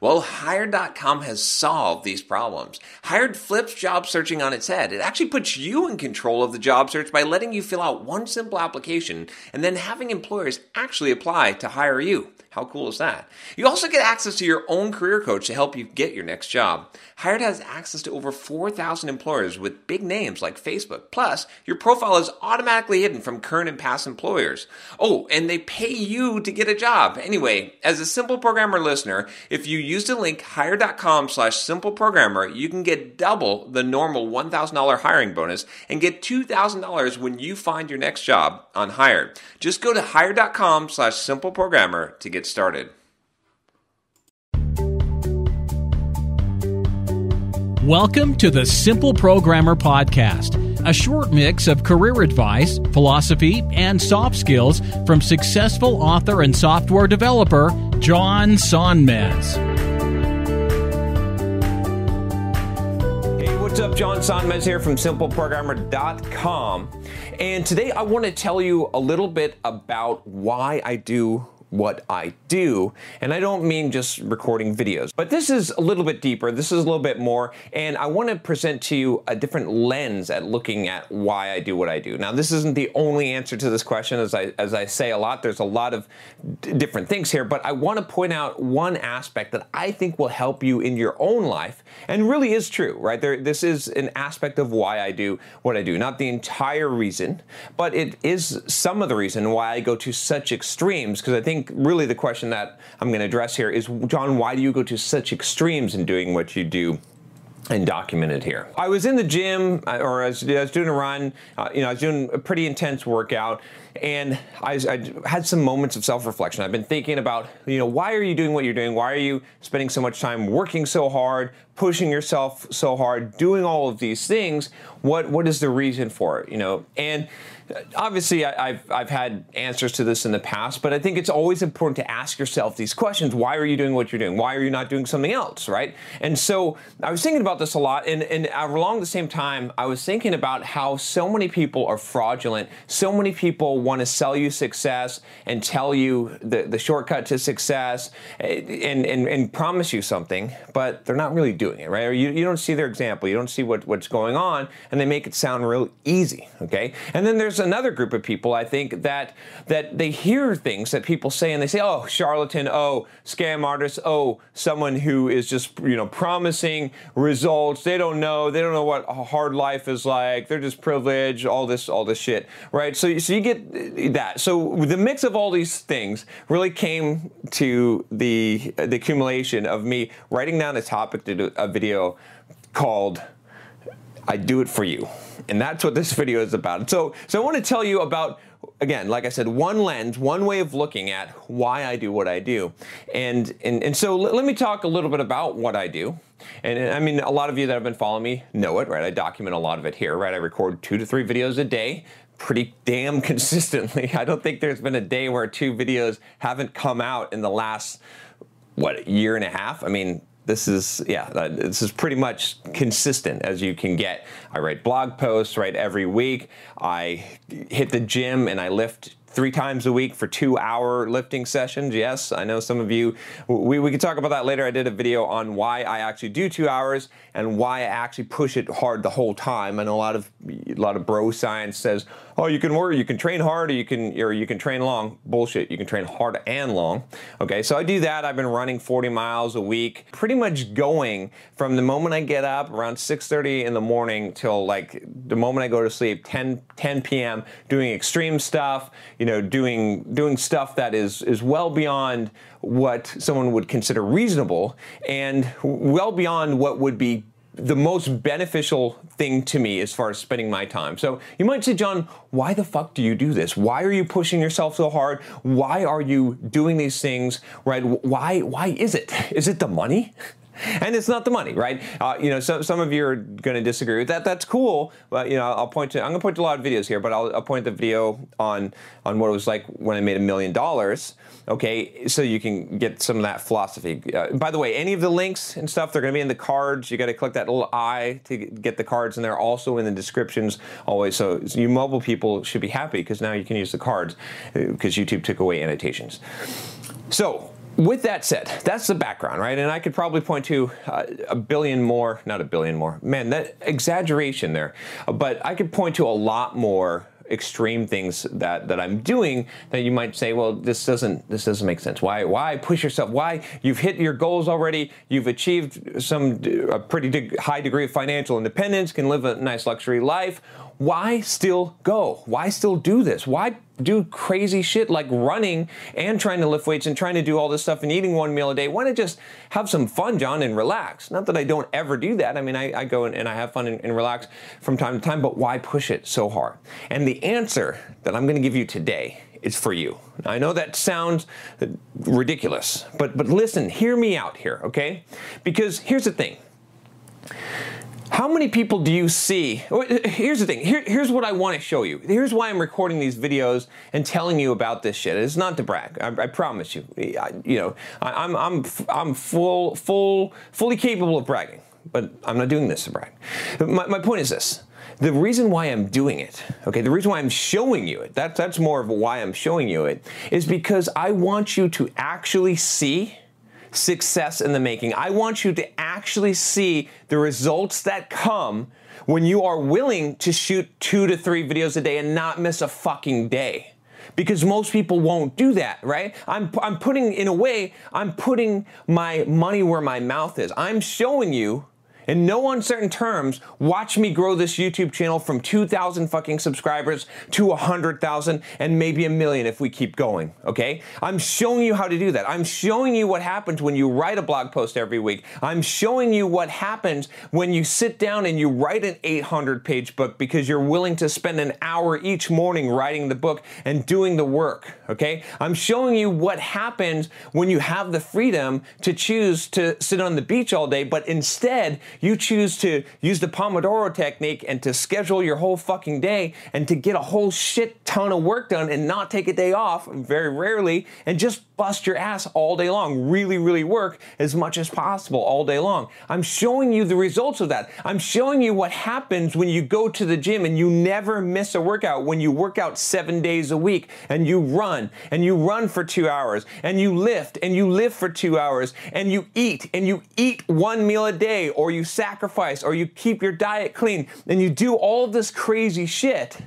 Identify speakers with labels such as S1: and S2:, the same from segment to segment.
S1: Well, Hired.com has solved these problems. Hired flips job searching on its head. It actually puts you in control of the job search by letting you fill out one simple application and then having employers actually apply to hire you. How cool is that? You also get access to your own career coach to help you get your next job. Hired has access to over 4,000 employers with big names like Facebook. Plus, your profile is automatically hidden from current and past employers. Oh, and they pay you to get a job. Anyway, as a simple programmer listener, if you use the link hired.com slash simple programmer, you can get double the normal $1,000 hiring bonus and get $2,000 when you find your next job on Hired. Just go to hired.com slash simple programmer to get started.
S2: Welcome to the Simple Programmer Podcast, a short mix of career advice, philosophy, and soft skills from successful author and software developer John Sonmez.
S1: John Sonmez here from simpleprogrammer.com. And today I want to tell you a little bit about why I do what I do. And I don't mean just recording videos, but this is a little bit deeper. This is a little bit more. And I want to present to you a different lens at looking at why I do what I do. Now, this isn't the only answer to this question. As I, as I say a lot, there's a lot of different things here, but I want to point out one aspect that I think will help you in your own life and really is true, right? There, this is an aspect of why I do what I do. Not the entire reason, but it is some of the reason why I go to such extremes because I think really the question that I'm going to address here is John, why do you go to such extremes in doing what you do? and documented here. I was in the gym, or I was, I was doing a run. Uh, you know, I was doing a pretty intense workout, and I, I had some moments of self-reflection. I've been thinking about, you know, why are you doing what you're doing? Why are you spending so much time working so hard, pushing yourself so hard, doing all of these things? What what is the reason for it? You know, and uh, obviously I, have I've had answers to this in the past, but I think it's always important to ask yourself these questions. Why are you doing what you're doing? Why are you not doing something else, right? And so I was thinking about this a lot, and, and along the same time, I was thinking about how so many people are fraudulent. So many people want to sell you success and tell you the, the shortcut to success eh, and, and, and promise you something, but they're not really doing it, right? Or you, you don't see their example, you don't see what, what's going on, and they make it sound real easy, okay? And then there's another group of people I think that that they hear things that people say and they say, "Oh, charlatan, oh, scam artist, oh, someone who is just, you know, promising results. They don't know, they don't know what a hard life is like. They're just privileged, all this all this shit." Right? So so you get that. So the mix of all these things really came to the the accumulation of me writing down a topic to do a video called I do it for you. And that's what this video is about. So, so I want to tell you about, again, like I said, one lens, one way of looking at why I do what I do. And, and, and so let, me talk a little bit about what I do. And, and I mean, a lot of you that have been following me know it, right? I document a lot of it here, right? I record two to three videos a day pretty damn consistently. I don't think there's been a day where two videos haven't come out in the last, what, year and a half? I mean, this is yeah this is pretty much consistent as you can get i write blog posts right every week i hit the gym and i lift three times a week for two hour lifting sessions. Yes, I know some of you, we, we can talk about that later. I did a video on why I actually do two hours and why I actually push it hard the whole time. And a lot of, a lot of bro science says, oh, you can work, you can train hard or you can, or you can train long. Bullshit, you can train hard and long. Okay, so I do that. I've been running 40 miles a week, pretty much going from the moment I get up around 6.30 in the morning till like the moment I go to sleep, 10, 10 p.m., doing extreme stuff, you know, doing doing stuff that is is well beyond what someone would consider reasonable and well beyond what would be the most beneficial thing to me as far as spending my time. So you might say, John, why the fuck do you do this? Why are you pushing yourself so hard? Why are you doing these things? Right? Why? Why is it? Is it the money? And it's not the money, right? Uh, you know, so, some of you are going to disagree with that. That's cool, but you know, I'll point to I'm going to point to a lot of videos here, but I'll, I'll point the video on on what it was like when I made a million dollars. Okay, so you can get some of that philosophy. Uh, by the way, any of the links and stuff they're going to be in the cards. You got to click that little I to get the cards, and they're also in the descriptions always. So you mobile people should be happy because now you can use the cards because uh, YouTube took away annotations. So with that said, that's the background, right? And I could probably point to uh, a billion more, not a billion more, man, that exaggeration there. But I could point to a lot more extreme things that that I'm doing that you might say, well, this doesn't this doesn't make sense. Why why push yourself? Why you've hit your goals already? You've achieved some a pretty high degree of financial independence, can live a nice luxury life why still go? Why still do this? Why do crazy shit like running and trying to lift weights and trying to do all this stuff and eating one meal a day? Why not just have some fun, John, and relax? Not that I don't ever do that. I mean, I, I go and I have fun and, and relax from time to time, but why push it so hard? And the answer that I'm going to give you today is for you. I know that sounds ridiculous, but but listen, hear me out here, okay? Because here's the thing. How many people do you see? Oh, uh, here's the thing. Here, here's what I want to show you. Here's why I'm recording these videos and telling you about this shit. It's not to brag. I, I promise you. I, you know, I, I'm I'm I'm full full fully capable of bragging, but I'm not doing this to brag. My, my point is this. The reason why I'm doing it, okay, the reason why I'm showing you it, that, that's more of why I'm showing you it, is because I want you to actually see success in the making. I want you to actually see the results that come when you are willing to shoot two to three videos a day and not miss a fucking day because most people won't do that, right? I'm, I'm putting, in a way, I'm putting my money where my mouth is. I'm showing you in no uncertain terms, watch me grow this YouTube channel from 2,000 fucking subscribers to 100,000 and maybe a million if we keep going, okay? I'm showing you how to do that. I'm showing you what happens when you write a blog post every week. I'm showing you what happens when you sit down and you write an 800 page book because you're willing to spend an hour each morning writing the book and doing the work, okay? I'm showing you what happens when you have the freedom to choose to sit on the beach all day, but instead, you choose to use the Pomodoro technique and to schedule your whole fucking day and to get a whole shit ton of work done and not take a day off, very rarely, and just bust your ass all day long. Really, really work as much as possible all day long. I'm showing you the results of that. I'm showing you what happens when you go to the gym and you never miss a workout, when you work out seven days a week and you run and you run for two hours and you lift and you lift for two hours and you eat and you eat one meal a day or you sacrifice or you keep your diet clean and you do all this crazy shit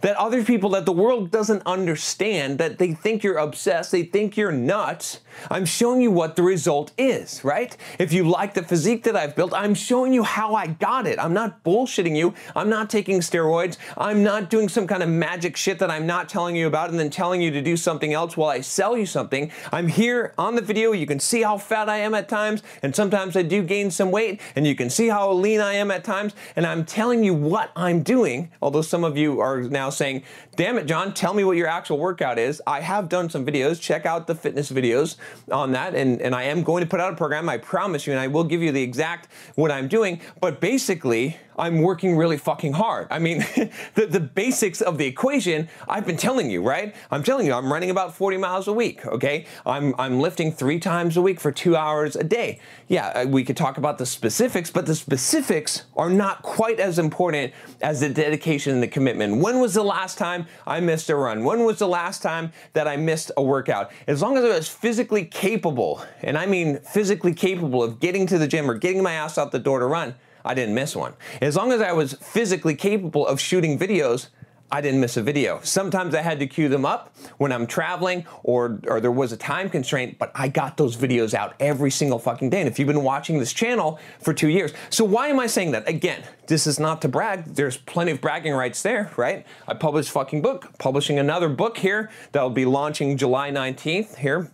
S1: that other people that the world doesn't understand, that they think you're obsessed, they think you're nuts. I'm showing you what the result is, right? If you like the physique that I've built, I'm showing you how I got it. I'm not bullshitting you. I'm not taking steroids. I'm not doing some kind of magic shit that I'm not telling you about and then telling you to do something else while I sell you something. I'm here on the video. You can see how fat I am at times, and sometimes I do gain some weight, and you can see how lean I am at times, and I'm telling you what I'm doing, although some of you are now saying, damn it, John, tell me what your actual workout is. I have done some videos. Check out the fitness videos on that. And, and I am going to put out a program, I promise you, and I will give you the exact what I'm doing. But basically, I'm working really fucking hard. I mean, the, the basics of the equation, I've been telling you, right? I'm telling you, I'm running about 40 miles a week, okay? I'm, I'm lifting three times a week for two hours a day. Yeah, uh, we could talk about the specifics, but the specifics are not quite as important as the dedication and the commitment. When was the last time I missed a run? When was the last time that I missed a workout? As long as I was physically capable, and I mean physically capable of getting to the gym or getting my ass out the door to run, I didn't miss one. As long as I was physically capable of shooting videos, I didn't miss a video. Sometimes I had to queue them up when I'm traveling or, or there was a time constraint, but I got those videos out every single fucking day. And if you've been watching this channel for two years, so why am I saying that? Again, this is not to brag. There's plenty of bragging rights there, right? I published fucking book, publishing another book here that'll be launching July 19th here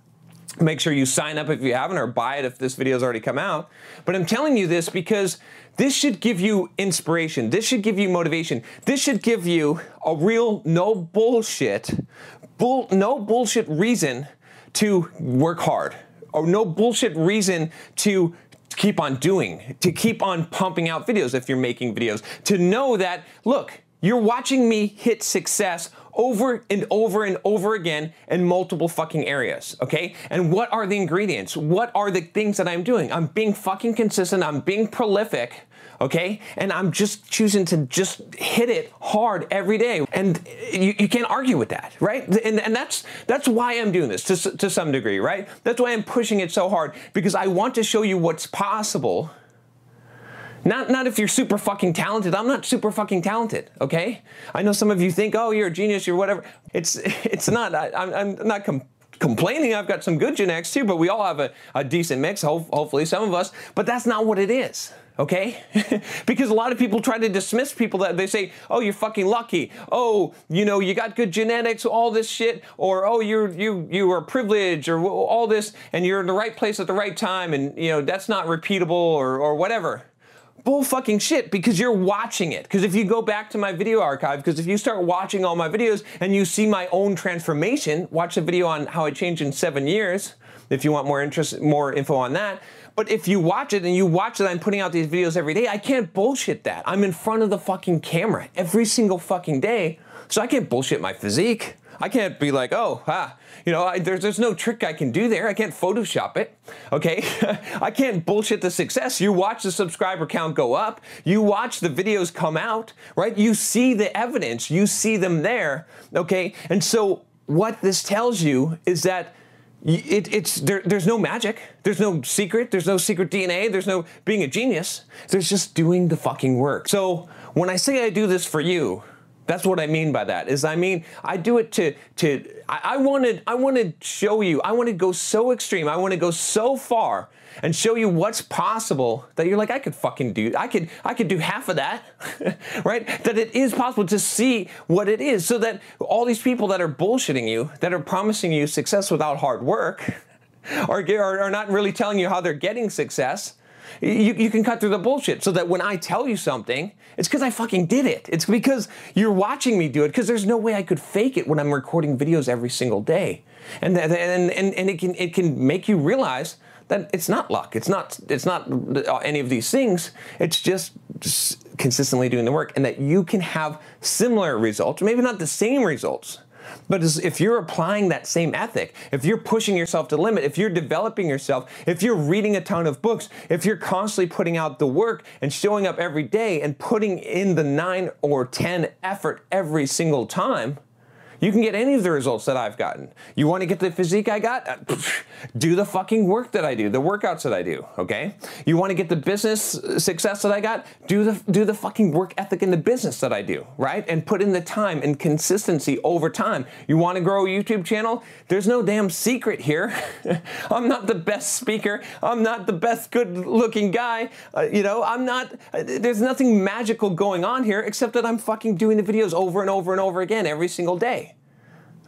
S1: Make sure you sign up if you haven't or buy it if this video has already come out. But I'm telling you this because this should give you inspiration. This should give you motivation. This should give you a real no bullshit, bull, no bullshit reason to work hard or no bullshit reason to keep on doing, to keep on pumping out videos if you're making videos, to know that, look, you're watching me hit success over and over and over again in multiple fucking areas, okay? And what are the ingredients? What are the things that I'm doing? I'm being fucking consistent, I'm being prolific, okay? And I'm just choosing to just hit it hard every day. And you, you can't argue with that, right? And, and that's that's why I'm doing this to, to some degree, right? That's why I'm pushing it so hard because I want to show you what's possible not, not if you're super fucking talented. I'm not super fucking talented, okay? I know some of you think, oh, you're a genius, you're whatever. It's, it's not. I, am not com- complaining. I've got some good genetics too, but we all have a, a decent mix, ho- hopefully, some of us. But that's not what it is, okay? because a lot of people try to dismiss people that they say, oh, you're fucking lucky. Oh, you know, you got good genetics, all this shit. Or, oh, you're, you, you are privileged or all this, and you're in the right place at the right time, and, you know, that's not repeatable or, or whatever bull fucking shit because you're watching it. Because if you go back to my video archive, because if you start watching all my videos and you see my own transformation, watch the video on how I changed in seven years if you want more interest, more info on that. But if you watch it and you watch that I'm putting out these videos every day, I can't bullshit that. I'm in front of the fucking camera every single fucking day, so I can't bullshit my physique. I can't be like, oh, ah, you know, I, there's, there's no trick I can do there. I can't Photoshop it. Okay. I can't bullshit the success. You watch the subscriber count go up. You watch the videos come out, right? You see the evidence. You see them there. Okay. And so what this tells you is that it, it's there, there's no magic there's no secret there's no secret dna there's no being a genius there's just doing the fucking work so when i say i do this for you that's what I mean by that. Is I mean I do it to to I, I wanted I want to show you. I want to go so extreme. I want to go so far and show you what's possible that you're like I could fucking do. I could I could do half of that, right? That it is possible to see what it is, so that all these people that are bullshitting you, that are promising you success without hard work, are are not really telling you how they're getting success you, you can cut through the bullshit so that when I tell you something, it's because I fucking did it. It's because you're watching me do it because there's no way I could fake it when I'm recording videos every single day. And, and, and, and it, can, it can make you realize that it's not luck. It's not, it's not uh, any of these things. It's just, just consistently doing the work and that you can have similar results, maybe not the same results, but if you're applying that same ethic, if you're pushing yourself to limit, if you're developing yourself, if you're reading a ton of books, if you're constantly putting out the work and showing up every day and putting in the nine or 10 effort every single time, you can get any of the results that I've gotten. You want to get the physique I got? Uh, do the fucking work that I do, the workouts that I do, okay? You want to get the business success that I got? Do the do the fucking work ethic in the business that I do, right? And put in the time and consistency over time. You want to grow a YouTube channel? There's no damn secret here. I'm not the best speaker. I'm not the best good-looking guy. Uh, you know, I'm not uh, there's nothing magical going on here except that I'm fucking doing the videos over and over and over again every single day.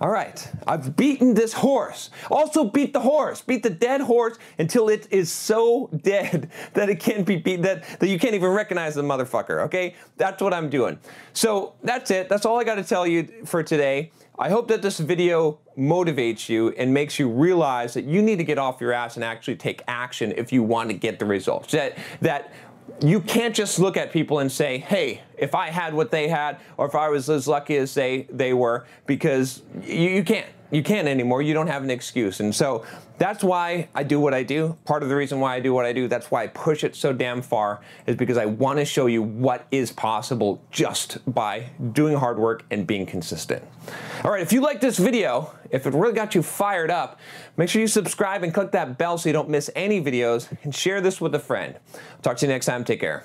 S1: All right, I've beaten this horse. Also, beat the horse. Beat the dead horse until it is so dead that it can't be beat, that, that you can't even recognize the motherfucker, okay? That's what I'm doing. So, that's it. That's all I got to tell you for today. I hope that this video motivates you and makes you realize that you need to get off your ass and actually take action if you want to get the results. That, that you can't just look at people and say, hey, if I had what they had, or if I was as lucky as they, they were, because you, you can't. You can't anymore. You don't have an excuse. And so that's why I do what I do. Part of the reason why I do what I do, that's why I push it so damn far, is because I want to show you what is possible just by doing hard work and being consistent. All right, if you like this video, if it really got you fired up, make sure you subscribe and click that bell so you don't miss any videos and share this with a friend. talk to you next time. Take care.